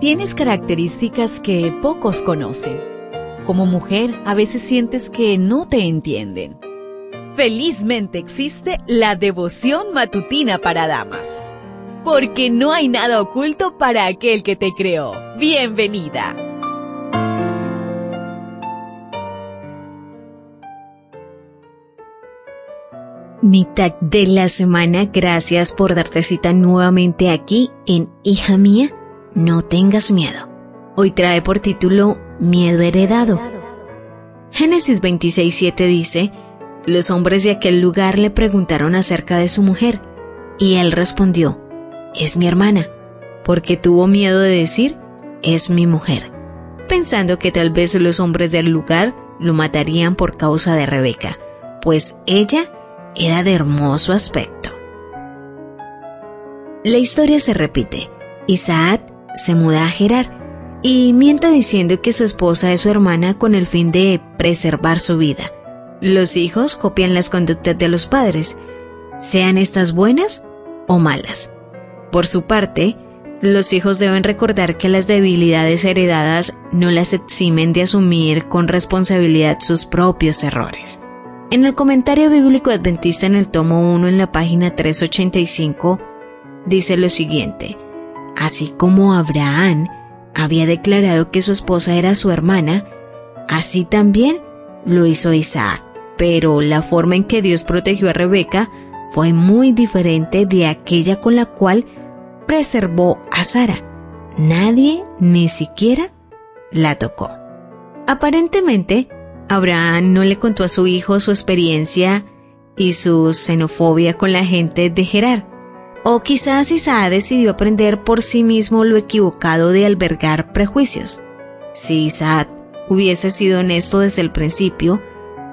Tienes características que pocos conocen. Como mujer, a veces sientes que no te entienden. Felizmente existe la devoción matutina para damas. Porque no hay nada oculto para aquel que te creó. Bienvenida. Mitad de la semana, gracias por darte cita nuevamente aquí en Hija Mía no tengas miedo. Hoy trae por título Miedo heredado. Génesis 26:7 dice, Los hombres de aquel lugar le preguntaron acerca de su mujer, y él respondió, Es mi hermana, porque tuvo miedo de decir, Es mi mujer, pensando que tal vez los hombres del lugar lo matarían por causa de Rebeca, pues ella era de hermoso aspecto. La historia se repite. Isaac se muda a Gerar y miente diciendo que su esposa es su hermana con el fin de preservar su vida. Los hijos copian las conductas de los padres, sean estas buenas o malas. Por su parte, los hijos deben recordar que las debilidades heredadas no las eximen de asumir con responsabilidad sus propios errores. En el comentario bíblico adventista en el tomo 1 en la página 385 dice lo siguiente, Así como Abraham había declarado que su esposa era su hermana, así también lo hizo Isaac. Pero la forma en que Dios protegió a Rebeca fue muy diferente de aquella con la cual preservó a Sara. Nadie ni siquiera la tocó. Aparentemente, Abraham no le contó a su hijo su experiencia y su xenofobia con la gente de Gerar. O quizás Isaac decidió aprender por sí mismo lo equivocado de albergar prejuicios. Si Isaac hubiese sido honesto desde el principio,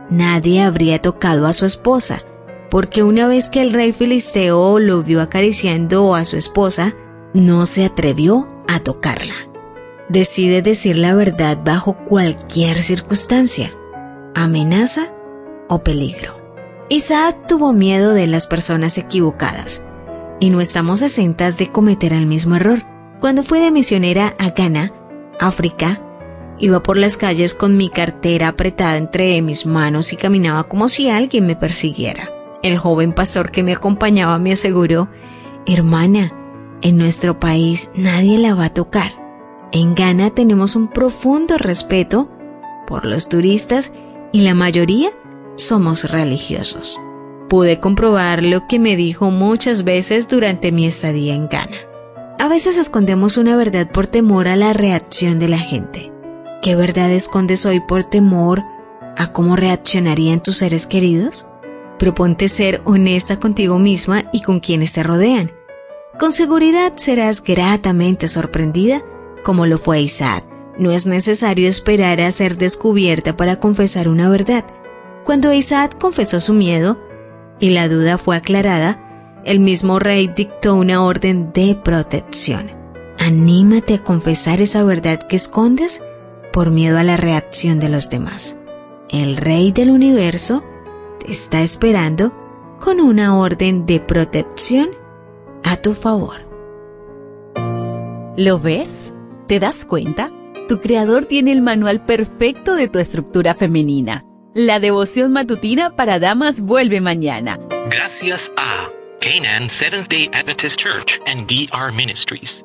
nadie habría tocado a su esposa, porque una vez que el rey filisteo lo vio acariciando a su esposa, no se atrevió a tocarla. Decide decir la verdad bajo cualquier circunstancia, amenaza o peligro. Isaac tuvo miedo de las personas equivocadas y no estamos exentas de cometer el mismo error. Cuando fui de misionera a Ghana, África, iba por las calles con mi cartera apretada entre mis manos y caminaba como si alguien me persiguiera. El joven pastor que me acompañaba me aseguró, hermana, en nuestro país nadie la va a tocar. En Ghana tenemos un profundo respeto por los turistas y la mayoría somos religiosos. Pude comprobar lo que me dijo muchas veces durante mi estadía en Ghana. A veces escondemos una verdad por temor a la reacción de la gente. ¿Qué verdad escondes hoy por temor a cómo reaccionarían tus seres queridos? Proponte ser honesta contigo misma y con quienes te rodean. Con seguridad serás gratamente sorprendida como lo fue Isaac. No es necesario esperar a ser descubierta para confesar una verdad. Cuando Isaac confesó su miedo, y la duda fue aclarada, el mismo rey dictó una orden de protección. Anímate a confesar esa verdad que escondes por miedo a la reacción de los demás. El rey del universo te está esperando con una orden de protección a tu favor. ¿Lo ves? ¿Te das cuenta? Tu creador tiene el manual perfecto de tu estructura femenina la devoción matutina para damas vuelve mañana. Gracias a Canaan Seventh Day Adventist Church and DR Ministries.